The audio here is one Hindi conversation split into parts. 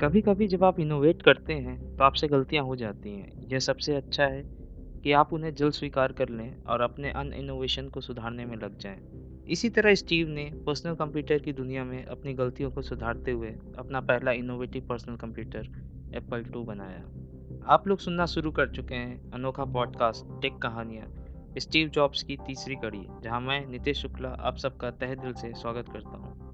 कभी कभी जब आप इनोवेट करते हैं तो आपसे गलतियाँ हो जाती हैं। यह सबसे अच्छा है कि आप उन्हें जल्द स्वीकार कर लें और अपने अन इनोवेशन को सुधारने में लग जाएँ। इसी तरह स्टीव ने पर्सनल कंप्यूटर की दुनिया में अपनी गलतियों को सुधारते हुए अपना पहला innovative personal computer Apple two बनाया। आप लोग सुनना शुरू कर चुके हैं अनोखा पॉडकास्ट टेक कहानियाँ। स्टीव जॉब्स की तीसरी कड़ी, जहाँ मैं, नितेश शुक्ला, आप सबका तह दिल से स्वागत करता हूँ।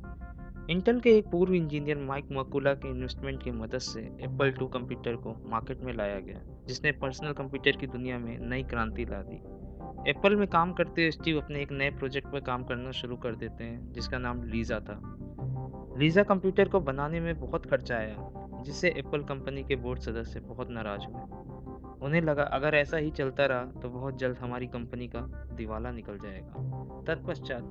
इंटेल के एक पूर्व इंजीनियर माइक मकुला के इन्वेस्टमेंट की मदद से एप्पल टू कंप्यूटर को मार्केट में लाया गया, जिसने पर्सनल कंप्यूटर की दुनिया में नई क्रांति ला दी। एप्पल में काम करते हुए स्टीव अपने एक नए प्रोजेक्ट पर काम करना शुरू कर देते हैं, जिसका नाम लीजा था। लीजा कंप्यूटर को बनाने में बहुत खर्चा आया, जिससे एप्पल कंपनी के बोर्ड सदस्य बहुत नाराज़ हुए। उन्हें लगा, अगर ऐसा ही चलता रहा तो बहुत जल्द हमारी कंपनी का दिवाला निकल जाएगा। तत्पश्चात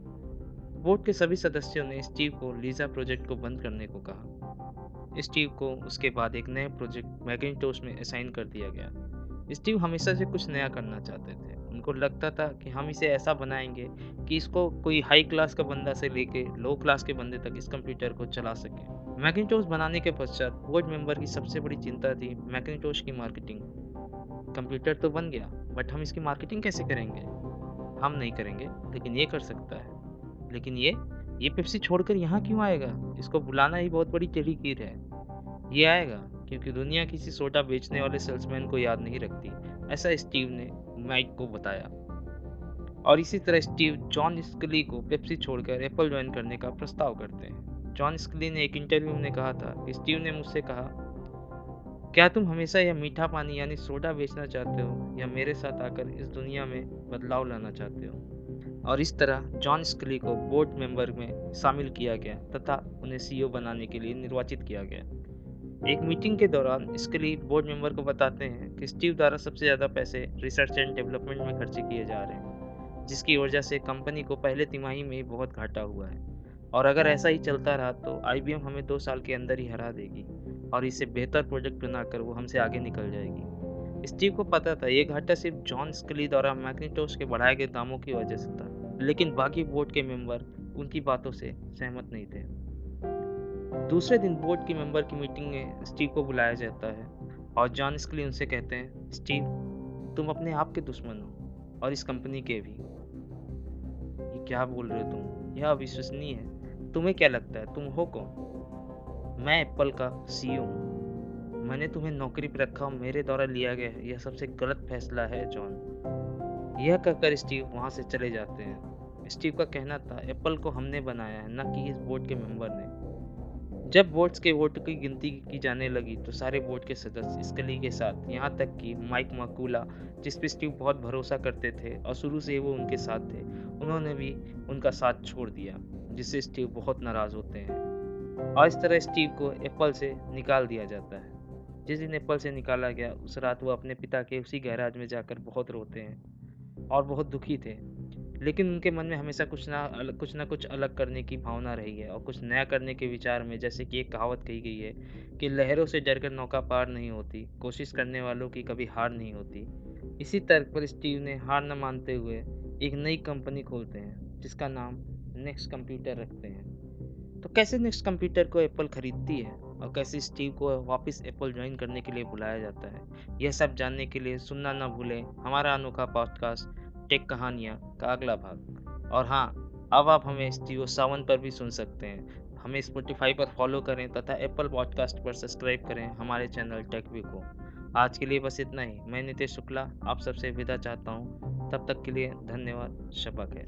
बोर्ड के सभी सदस्यों ने स्टीव को लीजा प्रोजेक्ट को बंद करने को कहा। स्टीव को उसके बाद एक नए प्रोजेक्ट मैकिनटोश में असाइन कर दिया गया। स्टीव हमेशा से कुछ नया करना चाहते थे। उनको लगता था कि हम इसे ऐसा बनाएँगे कि इसको कोई हाई क्लास का बंदा से लेके लो क्लास के बंदे तक इस कंप्यूटर को चला सके। मैकिनटोश बनाने के पश्चात बोर्ड मेंबर की सबसे बड़ी चिंता थी मैकिनटोश की मार्केटिंग कंप्यूटर तो बन गया बट हम इसकी मार्केटिंग कैसे करेंगे? हम नहीं करेंगे, लेकिन ये कर सकता है। लेकिन ये ये पेप्सी छोड़कर यहाँ क्यों आएगा? इसको बुलाना ही बहुत बड़ी टेढ़ी कीर है। ये आएगा क्योंकि दुनिया किसी सोडा बेचने वाले सेल्समैन को याद नहीं रखती, ऐसा स्टीव ने माइक को बताया। और इसी तरह स्टीव जॉन स्कली को पेप्सी छोड़कर एप्पल ज्वाइन करने का प्रस्ताव करते हैं। जॉन स्कली ने एक इंटरव्यू में कहा था कि स्टीव ने मुझसे कहा, क्या तुम हमेशा यह मीठा पानी यानी सोडा बेचना चाहते हो या मेरे साथ आकर इस दुनिया में बदलाव लाना चाहते हो? और इस तरह जॉन स्कली को बोर्ड मेंबर में शामिल किया गया तथा उन्हें सीईओ बनाने के लिए निर्वाचित किया गया। एक मीटिंग के दौरान स्कली बोर्ड मेंबर को बताते हैं कि स्टीव द्वारा सबसे ज़्यादा पैसे रिसर्च एंड डेवलपमेंट में खर्चे किए जा रहे हैं, जिसकी वजह से कंपनी को पहले तिमाही में ही बहुत घाटा हुआ है। और अगर ऐसा ही चलता रहा तो आईबीएम हमें दो साल के अंदर ही हरा देगी और इसे बेहतर प्रोजेक्ट बनाकर वो हमसे आगे निकल जाएगी। स्टीव को पता था, ये घाटा सिर्फ़ जॉन स्कली द्वारा मैकिनटोश के बढ़ाए गए दामों की वजह से था। लेकिन बाकी बोर्ड के मेंबर उनकी बातों से सहमत नहीं थे। दूसरे दिन बोर्ड की मेंबर की मीटिंग में स्टीव को बुलाया जाता है और जॉन स्कली उनसे कहते हैं, स्टीव, तुम अपने आप के दुश्मन हो और इस कंपनी के भी। ये क्या बोल रहे हो तुम? यह अविश्वसनीय है। तुम्हें क्या लगता है? तुम हो कौन? मैं एप्पल का सीईओ हूँ। मैंने तुम्हें नौकरी पर रखा और मेरे द्वारा लिया गया है। यह सबसे गलत फैसला है, जॉन। यह कहकर स्टीव वहाँ से चले जाते हैं। स्टीव का कहना था, एप्पल को हमने बनाया है, न कि इस बोर्ड के मेंबर ने। जब वोट्स के वोट की गिनती की जाने लगी तो सारे बोर्ड के सदस्य स्कली के साथ, यहाँ तक कि माइक मकूला, जिस पर स्टीव बहुत भरोसा करते थे और शुरू से वो उनके साथ थे, उन्होंने भी उनका साथ छोड़ दिया, जिससे स्टीव बहुत नाराज़ होते हैं। और इस तरह स्टीव को एप्पल से निकाल दिया जाता है। जिस दिन एप्पल से निकाला गया, उस रात वो अपने पिता के उसी गैराज में जाकर बहुत रोते हैं। और बहुत दुखी थे। लेकिन उनके मन में हमेशा कुछ ना अलग कुछ ना कुछ अलग करने की भावना रही है और कुछ नया करने के विचार में जैसे कि एक कहावत कही गई है कि लहरों से डरकर नौका पार नहीं होती, कोशिश करने वालों की कभी हार नहीं होती। इसी तर्क पर स्टीव ने हार न मानते हुए एक नई कंपनी खोलते हैं, जिसका नाम नेक्स्ट कंप्यूटर रखते हैं। तो कैसे नेक्स्ट कंप्यूटर को एप्पल खरीदती है और कैसे स्टीव को वापस एप्पल ज्वाइन करने के लिए बुलाया जाता है, यह सब जानने के लिए सुनना ना भूलें हमारा अनोखा पॉडकास्ट टेक कहानियाँ का अगला भाग। और हाँ अब आप हमें जियो सावन पर भी सुन सकते हैं। हमें स्पोटिफाई पर फॉलो करें तथा एप्पल पॉडकास्ट पर सब्सक्राइब करें हमारे चैनल टेकवी को। आज के लिए बस इतना ही। मैं नितेश शुक्ला, आप सबसे विदा चाहता हूँ। तब तक के लिए धन्यवाद। शबा खैर